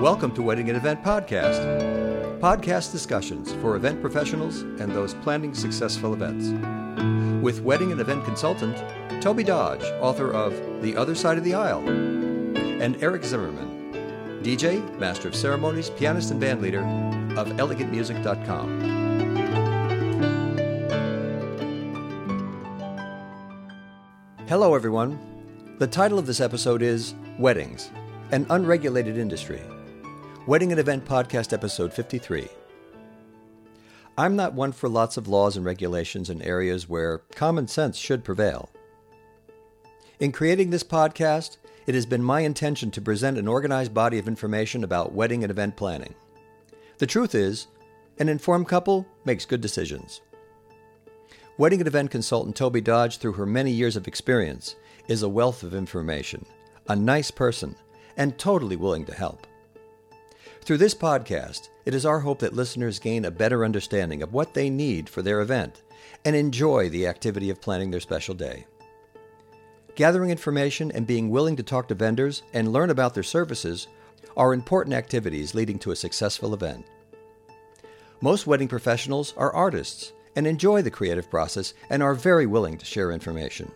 Welcome to Wedding and Event Podcast. Podcast discussions for event professionals and those planning successful events. With wedding and event consultant Toby Dodge, author of The Other Side of the Aisle, and Eric Zimmerman, DJ, Master of Ceremonies, pianist, and bandleader of elegantmusic.com. Hello, everyone. The title of this episode is Weddings, an Unregulated Industry. Wedding and Event Podcast, Episode 53. I'm not one for lots of laws and regulations in areas where common sense should prevail. In creating this podcast, it has been my intention to present an organized body of information about wedding and event planning. The truth is, an informed couple makes good decisions. Wedding and event consultant Toby Dodge, through her many years of experience, is a wealth of information, a nice person, and totally willing to help. Through this podcast, it is our hope that listeners gain a better understanding of what they need for their event and enjoy the activity of planning their special day. Gathering information and being willing to talk to vendors and learn about their services are important activities leading to a successful event. Most wedding professionals are artists and enjoy the creative process and are very willing to share information.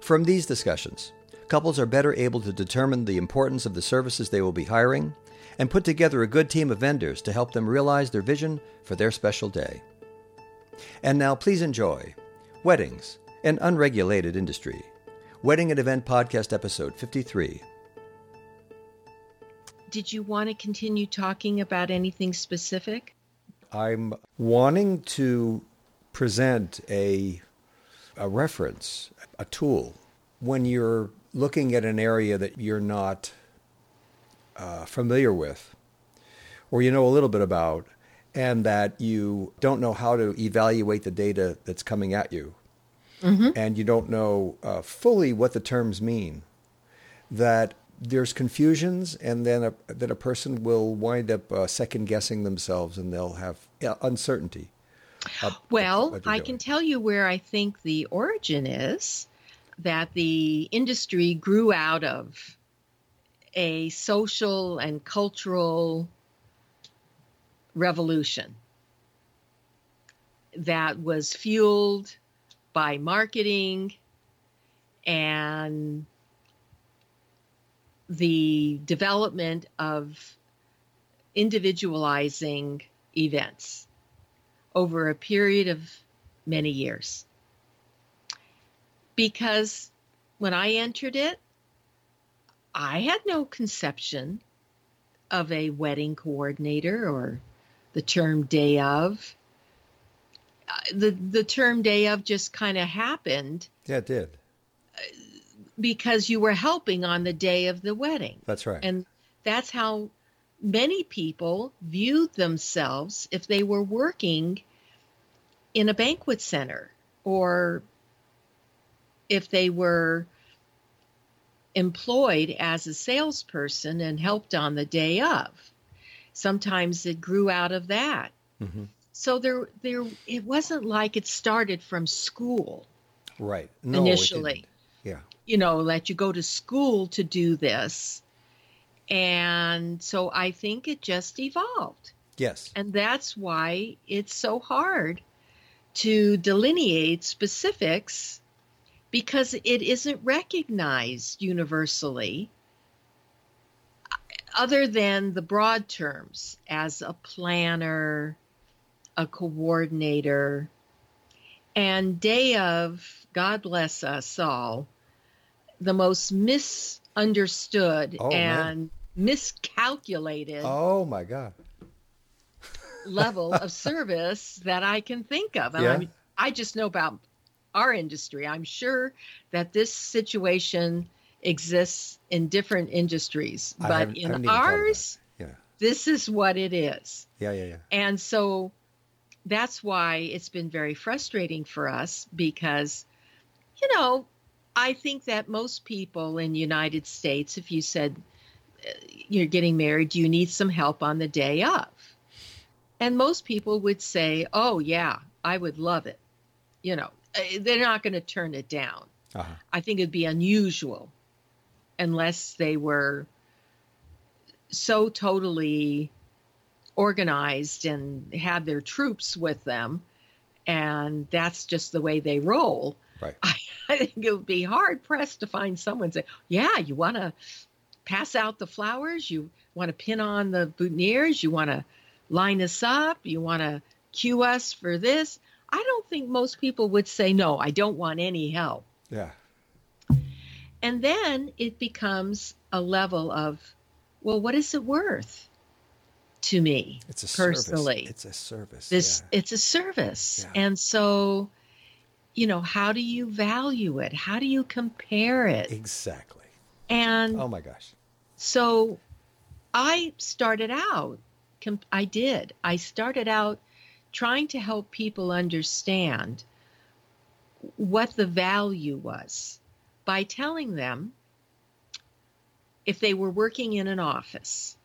From these discussions, couples are better able to determine the importance of the services they will be hiring and put together a good team of vendors to help them realize their vision for their special day. And now, please enjoy Weddings, an Unregulated Industry. Wedding and Event Podcast, Episode 53. Did you want to continue talking about anything specific? I'm wanting to present a, a reference, a tool, when you're looking at an area that you're not uh, familiar with, or you know a little bit about, and that you don't know how to evaluate the data that's coming at you, mm-hmm. and you don't know uh, fully what the terms mean, that there's confusions, and then a, that a person will wind up uh, second guessing themselves, and they'll have uncertainty. well, I can tell you where I think the origin is that the industry grew out of a social and cultural revolution that was fueled by marketing and the development of individualizing events over a period of many years. Because when I entered it, I had no conception of a wedding coordinator or the term day of. Uh, the the term day of just kind of happened. Yeah, it did. Because you were helping on the day of the wedding. That's right. And that's how many people viewed themselves if they were working in a banquet center or if they were employed as a salesperson and helped on the day of. Sometimes it grew out of that. Mm-hmm. So there, there, it wasn't like it started from school, right? No, initially, yeah. You know, that you go to school to do this, and so I think it just evolved. Yes, and that's why it's so hard to delineate specifics because it isn't recognized universally other than the broad terms as a planner, a coordinator, and day of, God bless us all, the most misunderstood oh, and man. miscalculated. Oh my God level of service that I can think of. Yeah. I, I just know about our industry. I'm sure that this situation exists in different industries, but in ours, yeah. this is what it is. Yeah, yeah, yeah. And so that's why it's been very frustrating for us because, you know, I think that most people in the United States, if you said uh, you're getting married, do you need some help on the day of? And most people would say, oh, yeah, I would love it. You know, they're not going to turn it down. Uh-huh. I think it'd be unusual unless they were so totally organized and had their troops with them, and that's just the way they roll. Right. I, I think it would be hard pressed to find someone say, "Yeah, you want to pass out the flowers, you want to pin on the boutonnieres, you want to line us up, you want to cue us for this." I don't think most people would say, "No, I don't want any help." Yeah. And then it becomes a level of, well, what is it worth to me It's a personally? Service. It's a service. this yeah. it's a service. Yeah. And so, you know, how do you value it? How do you compare it? Exactly. And Oh my gosh. so I started out, I did. I started out trying to help people understand what the value was by telling them if they were working in an office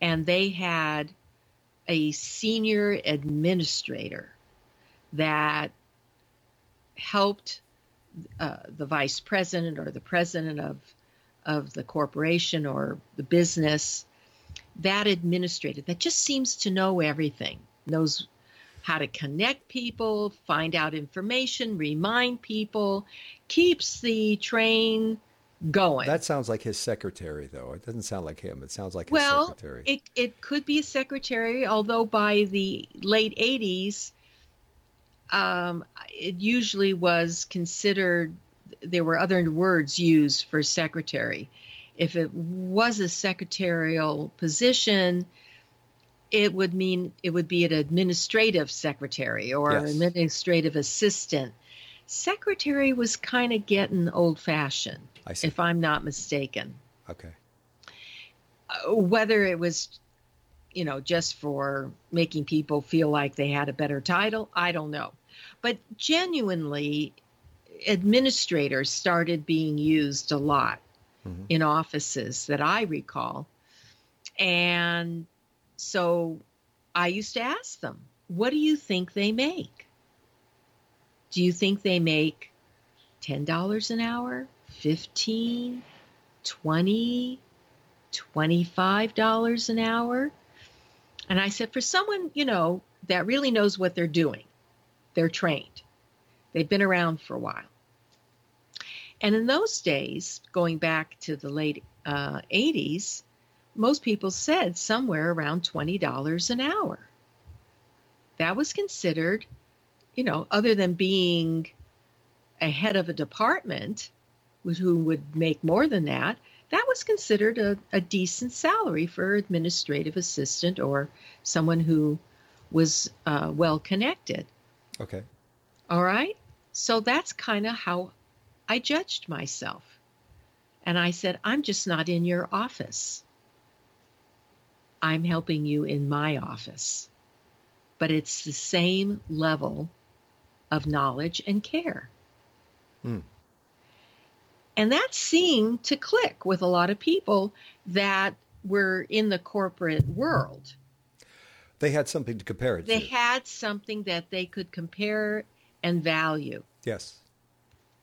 and they had a senior administrator that helped uh, the vice president or the president of of the corporation or the business, that administrator that just seems to know everything, knows how to connect people, find out information, remind people, keeps the train going. That sounds like his secretary, though. It doesn't sound like him. It sounds like his well, secretary. it it could be a secretary, although by the late '80s, um, it usually was considered. There were other words used for secretary. If it was a secretarial position, it would mean it would be an administrative secretary or Yes. administrative assistant. Secretary was kind of getting old fashioned, if I'm not mistaken okay. uh, whether it was you know just for making people feel like they had a better title i don't know but genuinely administrators started being used a lot Mhm. in offices that i recall and so i used to ask them what do you think they make do you think they make $10 an hour 15 20 $25 an hour. And I said, for someone, you know, that really knows what they're doing, they're trained, they've been around for a while. And in those days, going back to the late uh, 80s, most people said somewhere around $20 an hour. That was considered, you know, other than being a head of a department who would make more than that, that was considered a, a decent salary for administrative assistant or someone who was uh, well connected. Okay. All right. So that's kind of how I judged myself. And I said, I'm just not in your office. I'm helping you in my office. But it's the same level of knowledge and care. Hmm. And that seemed to click with a lot of people that were in the corporate world. They had something to compare it to. They to. had something that they could compare and value. yes.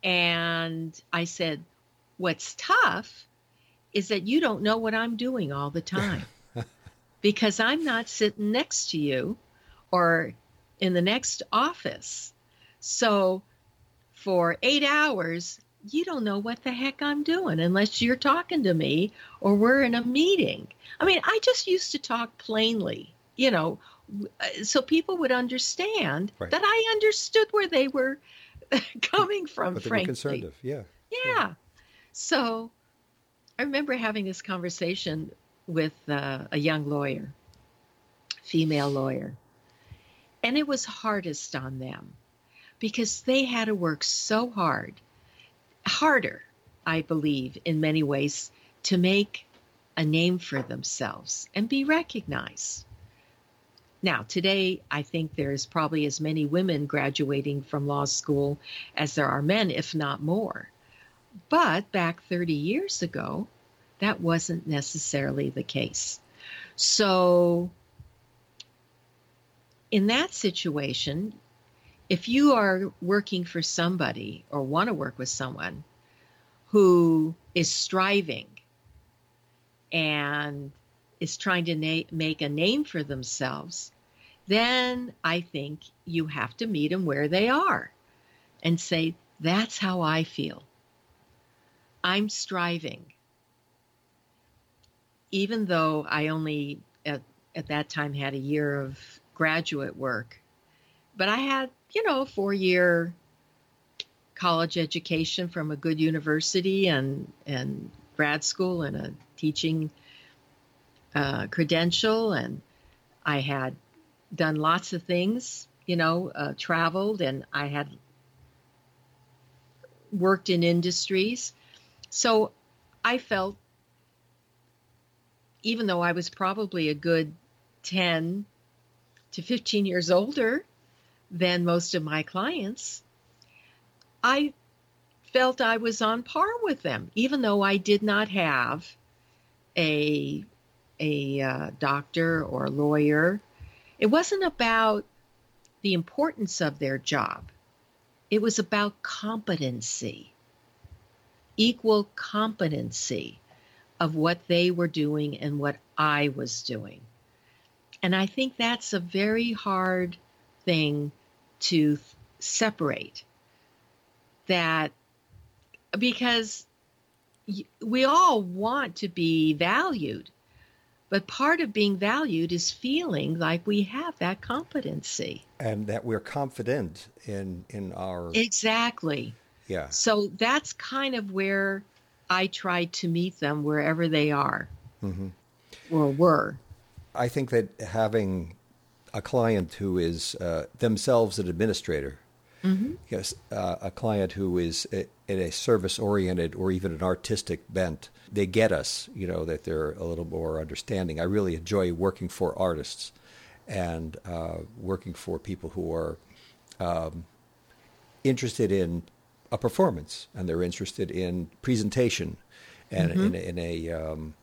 And I said, What's tough is that you don't know what I'm doing all the time because I'm not sitting next to you or in the next office. So for eight hours, you don't know what the heck I'm doing unless you're talking to me or we're in a meeting. I mean, I just used to talk plainly, you know, so people would understand Right. that I understood where they were coming from, But frankly. concerned of. Yeah. Yeah. So I remember having this conversation with uh, a young lawyer, female lawyer, and it was hardest on them because they had to work so hard, harder, I believe, in many ways, to make a name for themselves and be recognized. Now, today, I think there's probably as many women graduating from law school as there are men, if not more. But back 30 years ago, that wasn't necessarily the case. So, in that situation, if you are working for somebody or want to work with someone who is striving and is trying to na- make a name for themselves, then I think you have to meet them where they are and say, That's how I feel. I'm striving. Even though I only at, at that time had a year of graduate work, but I had, you know, a four year college education from a good university and, and grad school and a teaching uh, credential. And I had done lots of things, you know, uh, traveled, and I had worked in industries. So I felt, even though I was probably a good 10 to 15 years older than most of my clients, I felt I was on par with them, even though I did not have a a uh, doctor or a lawyer. It wasn't about the importance of their job. It was about competency, equal competency of what they were doing and what I was doing. And I think that's a very hard thing to separate. That because we all want to be valued, but part of being valued is feeling like we have that competency and that we're confident in in our exactly. Yeah. So that's kind of where I try to meet them wherever they are mm-hmm. or were. I think that having a client who is uh, themselves an administrator Mm-hmm. Yes, uh, a client who is a, in a service oriented or even an artistic bent, they get us, you know, that they're a little more understanding. I really enjoy working for artists and uh, working for people who are um, interested in a performance and they're interested in presentation and Mm-hmm. in, a- in a um,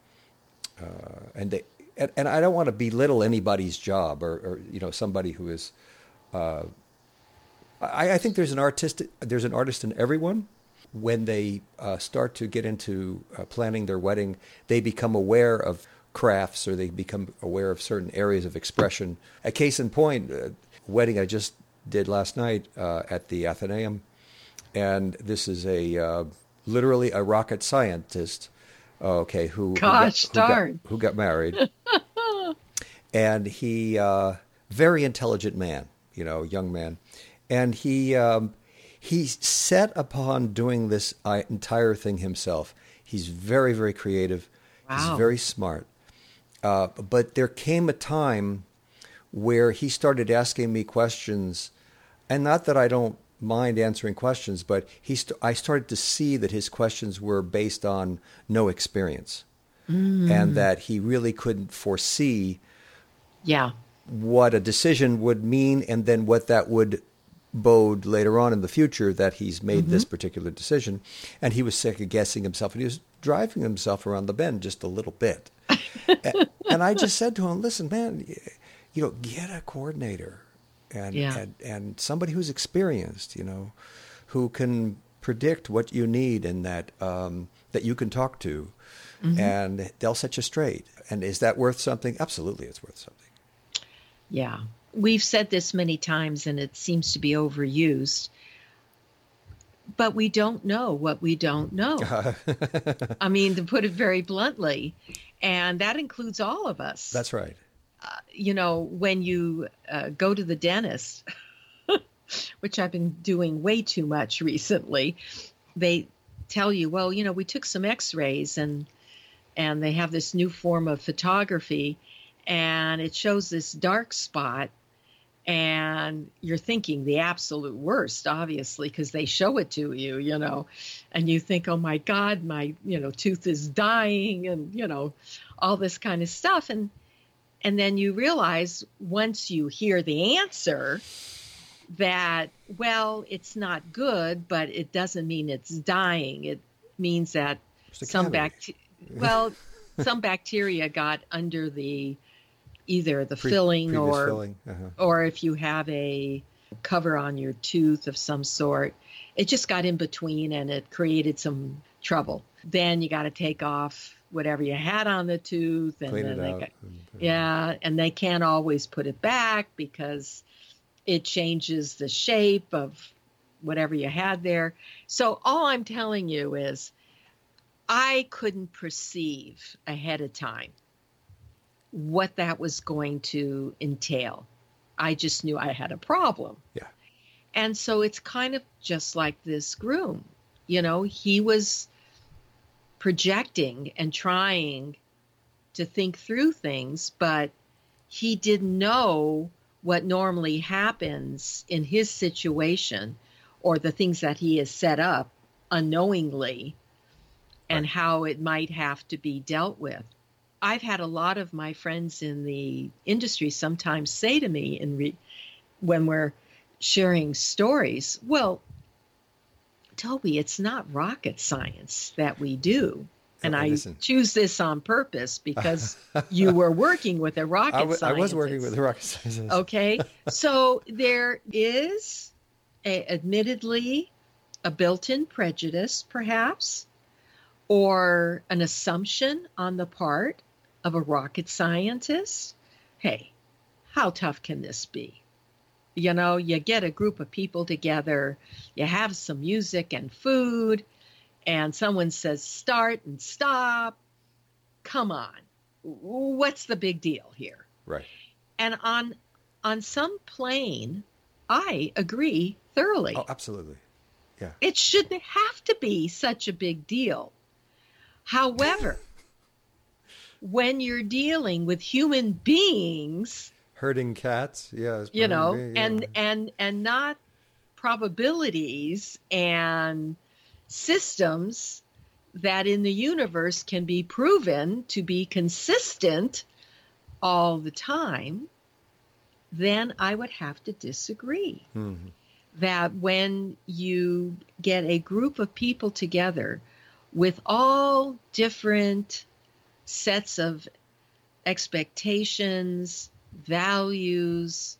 uh, and they and, and I don't want to belittle anybody's job or, or you know somebody who is uh, I, I think there's an artist there's an artist in everyone. When they uh, start to get into uh, planning their wedding, they become aware of crafts or they become aware of certain areas of expression. A case in point, uh, wedding I just did last night uh, at the Athenaeum, and this is a uh, literally a rocket scientist. Okay, who who got- Gosh who got, darn. who got married, and he uh, very intelligent man, you know, young man, and he um, he set upon doing this uh, entire thing himself. He's very very creative. Wow. He's very smart. Uh, but there came a time where he started asking me questions, and not that I don't mind answering questions, but he st- I started to see that his questions were based on no experience, mm. and that he really couldn't foresee Yeah. what a decision would mean and then what that would bode later on in the future that he's made this mm-hmm. particular decision. And he was second guessing himself and he was driving himself around the bend just a little bit. and, and I just said to him, listen, man, you know, get a coordinator and, Yeah. and, and somebody who's experienced, you know, who can predict what you need and that, um, that you can talk to. And they'll set you straight. And is that worth something? Absolutely, it's worth something. Yeah. We've said this many times and it seems to be overused. But we don't know what we don't know. I mean, to put it very bluntly, and that includes all of us. That's right. You know, when you uh, go to the dentist, which I've been doing way too much recently, they tell you, well, you know, we took some X-rays and and they have this new form of photography, and it shows this dark spot. And you're thinking the absolute worst, obviously, because they show it to you, you know, and you think, oh my God, my, you know, tooth is dying and, you know, all this kind of stuff. And and then you realize once you hear the answer that, well, it's not good, but it doesn't mean it's dying. It means that some cavity. bact- well, some bacteria got under the either the Pre- filling or filling. Uh-huh. or if you have a cover on your tooth of some sort, it just got in between and it created some trouble. Then you got to take off whatever you had on the tooth and Clean then they out. got- and- yeah and they can't always put it back because it changes the shape of whatever you had there so all i'm telling you is i couldn't perceive ahead of time what that was going to entail i just knew i had a problem Yeah. and so it's kind of just like this groom you know he was projecting and trying to think through things, but he didn't know what normally happens in his situation or the things that he has set up unknowingly and Right. how it might have to be dealt with. I've had a lot of my friends in the industry sometimes say to me in re- when we're sharing stories, well, Toby, it's not rocket science that we do. And I listen. choose this on purpose because you were working with a rocket scientist. I was working with a rocket scientist. Okay. so there is, a, admittedly, a built in prejudice, perhaps, or an assumption on the part of a rocket scientist. Hey, how tough can this be? You know, you get a group of people together, you have some music and food, and someone says start and stop. Come on. What's the big deal here? Right. And on on some plane, I agree thoroughly. Oh, absolutely. Yeah. It shouldn't have to be such a big deal. However, when you're dealing with human beings, Herding cats. Yeah. you know, probably- yeah. and and and not probabilities and systems that in the universe can be proven to be consistent all the time, then I would have to disagree Mhm. that when you get a group of people together with all different sets of expectations, values,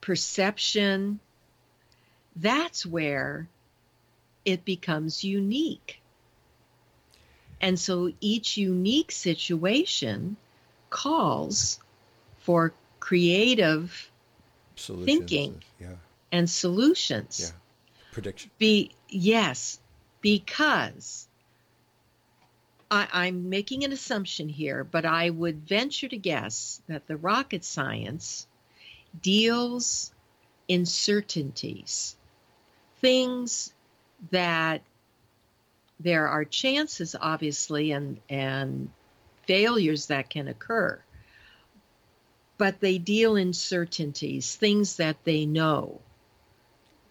perception, that's where it becomes unique. And so each unique situation calls for creative Solutions. thinking. Yeah. and solutions. Yeah. Prediction. Be yes, because I, I'm making an assumption here, but I would venture to guess that the rocket science deals in certainties, things that there are chances, obviously, and and failures that can occur. But they deal in certainties, things that they know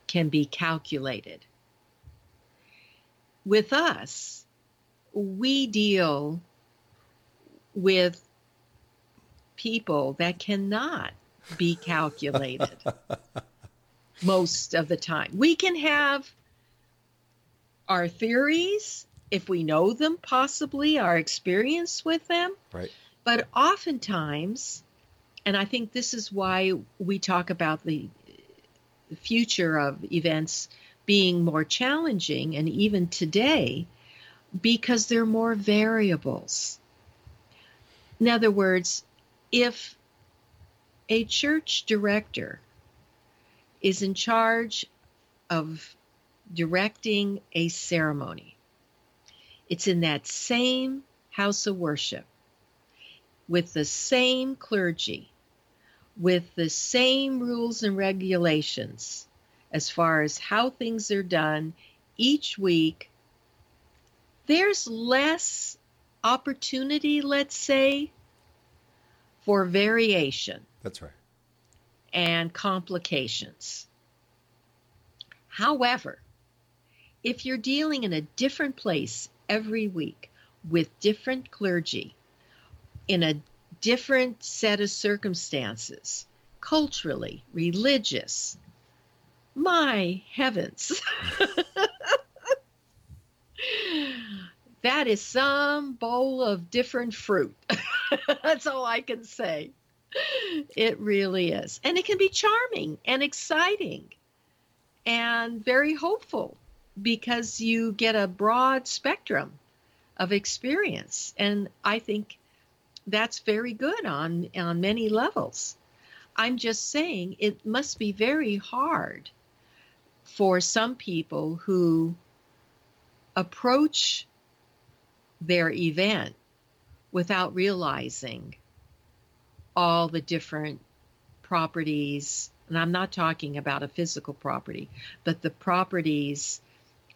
can be calculated. With us, we deal with people that cannot be calculated most of the time. We can have our theories, if we know them, possibly our experience with them, Right. but oftentimes, and I think this is why we talk about the future of events being more challenging, and even today, because there are more variables. In other words, if a church director is in charge of directing a ceremony, it's in that same house of worship with the same clergy, with the same rules and regulations as far as how things are done each week, there's less opportunity, let's say, for variation That's right. and complications. However, if you're dealing in a different place every week with different clergy in a different set of circumstances, culturally, religious, my heavens. that is some bowl of different fruit. That's all I can say. It really is. And it can be charming and exciting and very hopeful because you get a broad spectrum of experience. And I think that's very good on, on many levels. I'm just saying it must be very hard for some people who approach their event without realizing all the different properties. And I'm not talking about a physical property, but the properties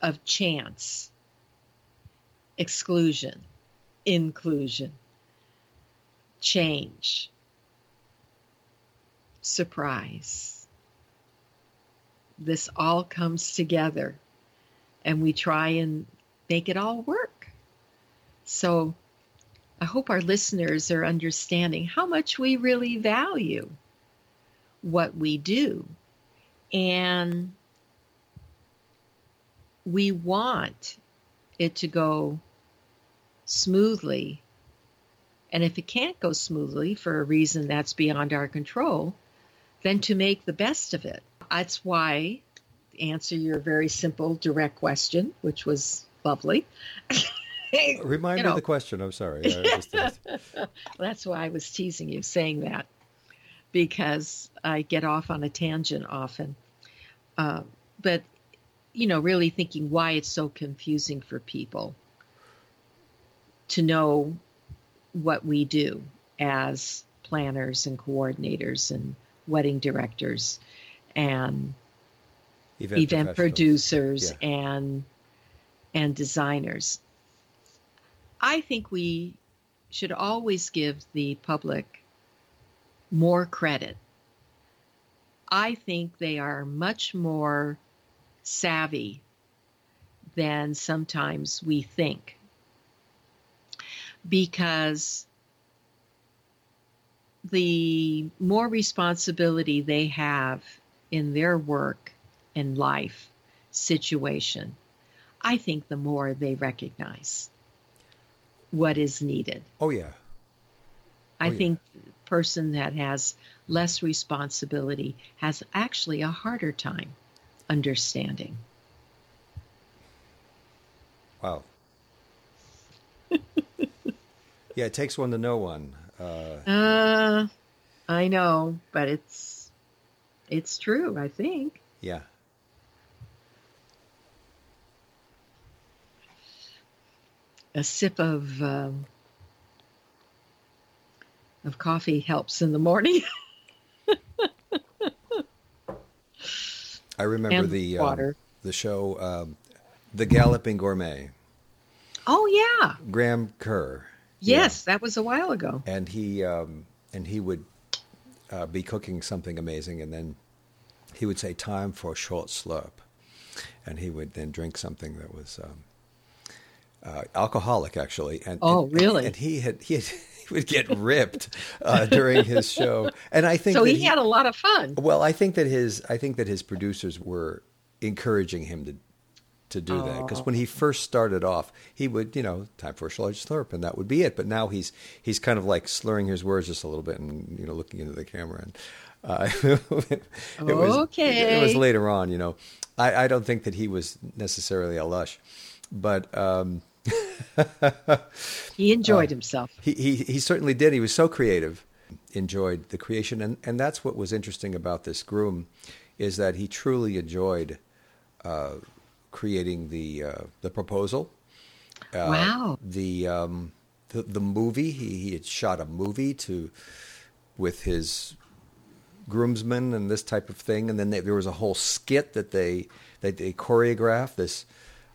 of chance, exclusion, inclusion, change, surprise. This all comes together and we try and make it all work. So I hope our listeners are understanding how much we really value what we do. And we want it to go smoothly. And if it can't go smoothly for a reason that's beyond our control, then to make the best of it. That's why, answer your very simple, direct question, which was lovely. Remind me know. of the question. I'm sorry. that's why I was teasing you saying that because I get off on a tangent often. Uh, but, you know, really thinking why it's so confusing for people to know what we do as planners and coordinators and wedding directors and event, event producers yeah. and and designers. I think we should always give the public more credit. I think they are much more savvy than sometimes we think. Because the more responsibility they have in their work and life situation, I think the more they recognize what is needed. Oh, yeah. I oh, think yeah person that has less responsibility has actually a harder time understanding. Wow. yeah, it takes one to know one. Uh, uh, I know, but it's it's true. I think. Yeah. A sip of um, of coffee helps in the morning. I remember and the um, the show um, The Galloping Gourmet. Oh yeah, Graham Kerr. Yes, yeah. that was a while ago. And he um, and he would uh, be cooking something amazing, and then he would say, "Time for a short slurp," and he would then drink something that was um, uh, alcoholic, actually. And oh, and, really? And, he had he had he would get ripped uh, during his show, and I think so. He, he, had a lot of fun. Well, I think that his I think that his producers were encouraging him to to do oh. that because when he first started off, he would you know time for a large slurp, and that would be it. But now he's he's kind of like slurring his words just a little bit and you know looking into the camera and. Uh, it, it was, okay. It was later on, you know. I, I don't think that he was necessarily a lush, but um, he enjoyed uh, himself. He, he he certainly did. He was so creative. Enjoyed the creation, and and that's what was interesting about this groom, is that he truly enjoyed uh, creating the uh, the proposal. Uh, wow. The um, the, the movie he, he had shot a movie to with his groomsmen and this type of thing, and then they, there was a whole skit that they they, they choreographed this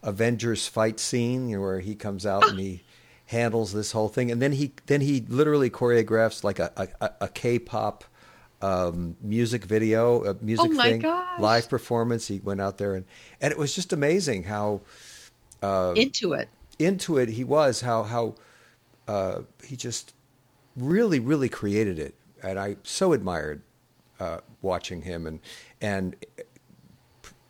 Avengers fight scene, you know, where he comes out and he handles this whole thing, and then he then he literally choreographs like a a, a K-pop um, music video, a music oh thing, gosh. live performance. He went out there and and it was just amazing how uh, into it into it he was how how uh, he just really really created it, and I so admired uh, watching him and and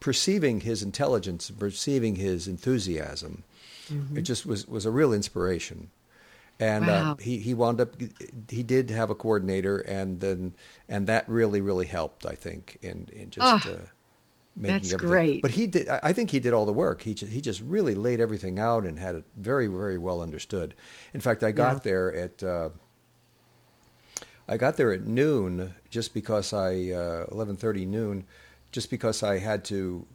perceiving his intelligence, perceiving his enthusiasm. Mm-hmm. It just was, was a real inspiration. And uh, wow. uh, he, he wound up, he did have a coordinator, and then and that really, really helped, I think, in, in just oh, uh, That's everything. great. But he did. I think he did all the work. He just, he just really laid everything out and had it very very well understood. In fact, I got Yeah. there at. Uh, I got there at noon just because I uh, eleven thirty noon, just because I had to.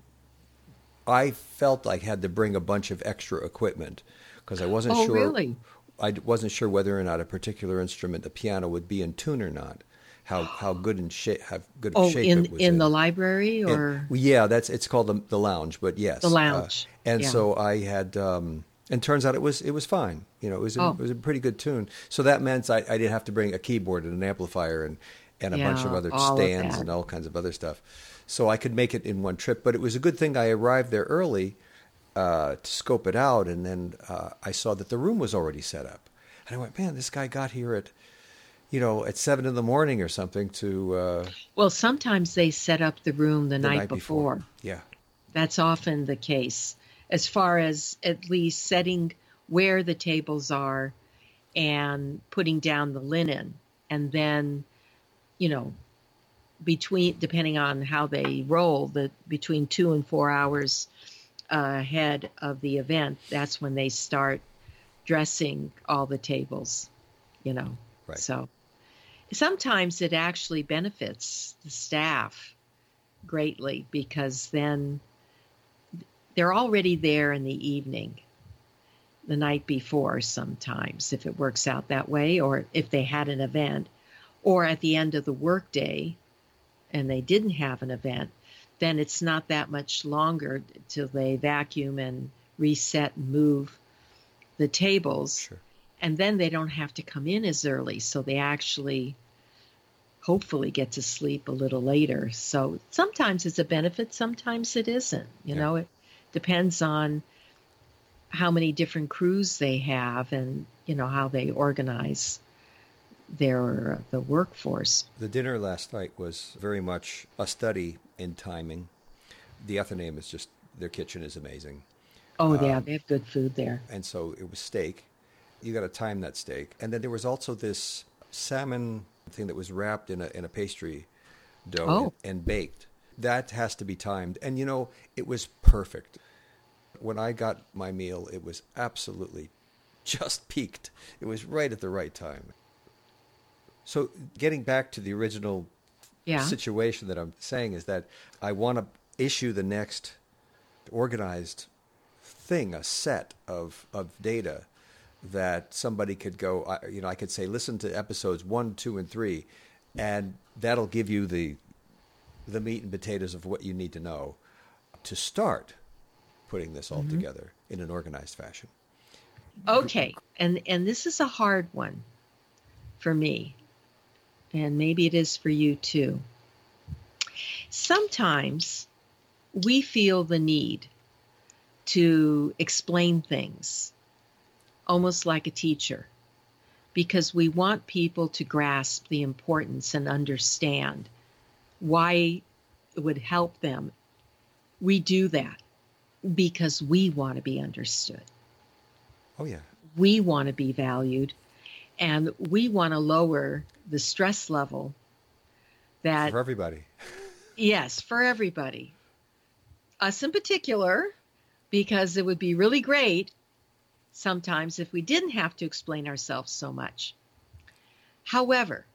I felt I had to bring a bunch of extra equipment because I wasn't Oh, sure. really? I wasn't sure whether or not a particular instrument, the piano, would be in tune or not. How how good in shape, how good Oh, shape in it was in the library or yeah, that's it's called the, the lounge, but yes, The lounge, Uh, and yeah. so I had, um, and turns out it was it was fine. You know, it was a, Oh. it was a pretty good tune. So that meant I, I didn't have to bring a keyboard and an amplifier and and a bunch of other all of stands and all kinds of other stuff. So I could make it in one trip. But it was a good thing I arrived there early uh, to scope it out, and then uh, I saw that the room was already set up, and I went, man, this guy got here at. You know, at seven in the morning or something to uh, well, sometimes they set up the room the, the night, night before. before. Yeah, That's often the case, as far as at least setting where the tables are and putting down the linen. And then, you know, between, depending on how they roll, the between two and four hours uh, ahead of the event, that's when they start dressing all the tables, you know. Right. So sometimes it actually benefits the staff greatly because then they're already there in the evening the night before sometimes if it works out that way or if they had an event or at the end of the workday and they didn't have an event then it's not that much longer till they vacuum and reset and move the tables sure. and then they don't have to come in as early so they actually hopefully get to sleep a little later so sometimes it's a benefit sometimes it isn't you Yeah. know it depends on how many different crews they have and you know how they organize their the workforce The dinner last night was very much a study in timing. The Athenaeum is just their kitchen is amazing, oh yeah Um, they have good food there and so it was steak. You got to time that steak, and then there was also this salmon thing that was wrapped in a in a pastry dough Oh. and, and baked. That has to be timed, and you know it was perfect. When I got my meal, it was absolutely just peaked. It was right at the right time. So, getting back to the original yeah. situation that I'm saying is that I want to issue the next organized thing, a set of, of data that somebody could go, you know, I could say, listen to episodes one, two, and three, and that'll give you the, the meat and potatoes of what you need to know to start putting this all mm-hmm. together in an organized fashion. Okay, and and this is a hard one for me, and maybe it is for you too. Sometimes we feel the need to explain things, almost like a teacher, because we want people to grasp the importance and understand why it would help them. We do that because we want to be understood Oh, yeah. we want to be valued and we want to lower the stress level that For everybody. yes for everybody. Us in particular because it would be really great sometimes if we didn't have to explain ourselves so much. However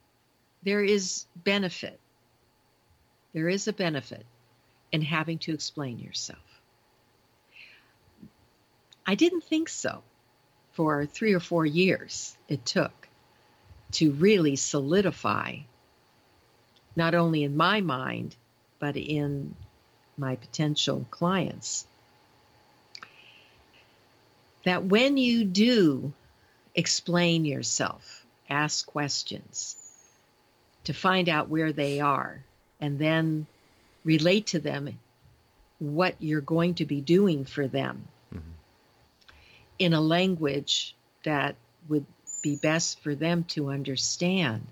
there is benefit. There is a benefit in having to explain yourself. I didn't think so for three or four years it took to really solidify, not only in my mind, but in my potential clients, that when you do explain yourself, ask questions to find out where they are, and then relate to them what you're going to be doing for them mm-hmm. in a language that would be best for them to understand.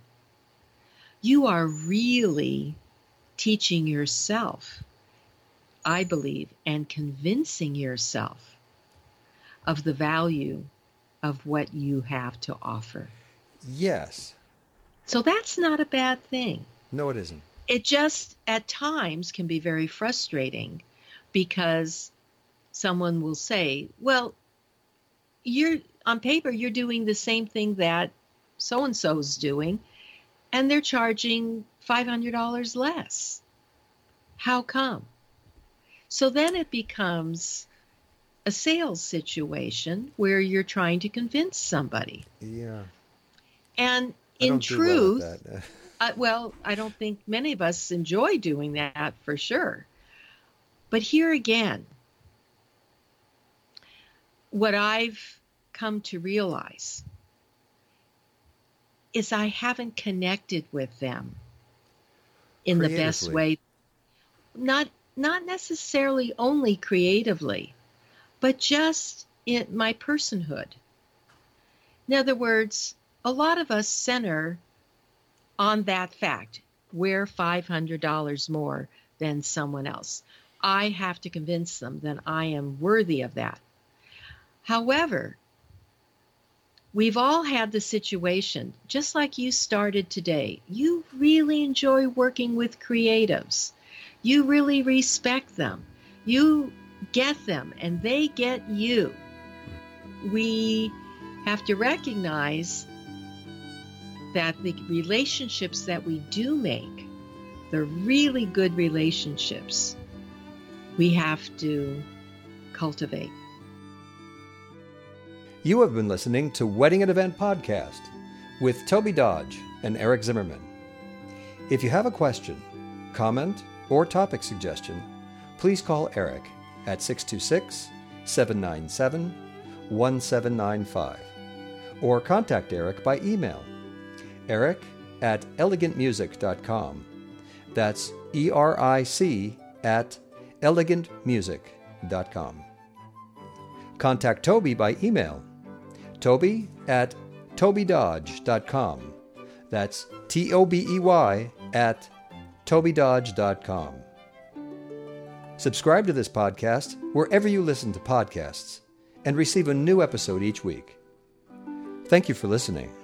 You are really teaching yourself, I believe, and convincing yourself of the value of what you have to offer. Yes. So that's not a bad thing. No, it isn't. it just at times can be very frustrating because someone will say, "Well, you're on paper you're doing the same thing that so and so's doing and they're charging $500 less. How come?" So then it becomes a sales situation where you're trying to convince somebody. Yeah. And I in don't well truth, uh, well, I don't think many of us enjoy doing that for sure. But here again, what I've come to realize is I haven't connected with them in the best way. Not not necessarily only creatively, but just in my personhood. In other words, a lot of us center on that fact. We're $500 more than someone else. I have to convince them that I am worthy of that. However, we've all had the situation, just like you started today. You really enjoy working with creatives, you really respect them, you get them, and they get you. We have to recognize that the relationships that we do make, the really good relationships, we have to cultivate. You have been listening to Wedding and Event Podcast with Tobey Dodge and Eric Zimmerman. If you have a question, comment, or topic suggestion, please call Eric at 626 797 1795 or contact Eric by email eric at elegantmusic.com. That's E R I C at elegantmusic.com. Contact Tobey by email tobey at tobeydodge.com. That's T O B E Y at tobeydodge.com. Subscribe to this podcast wherever you listen to podcasts and receive a new episode each week. Thank you for listening.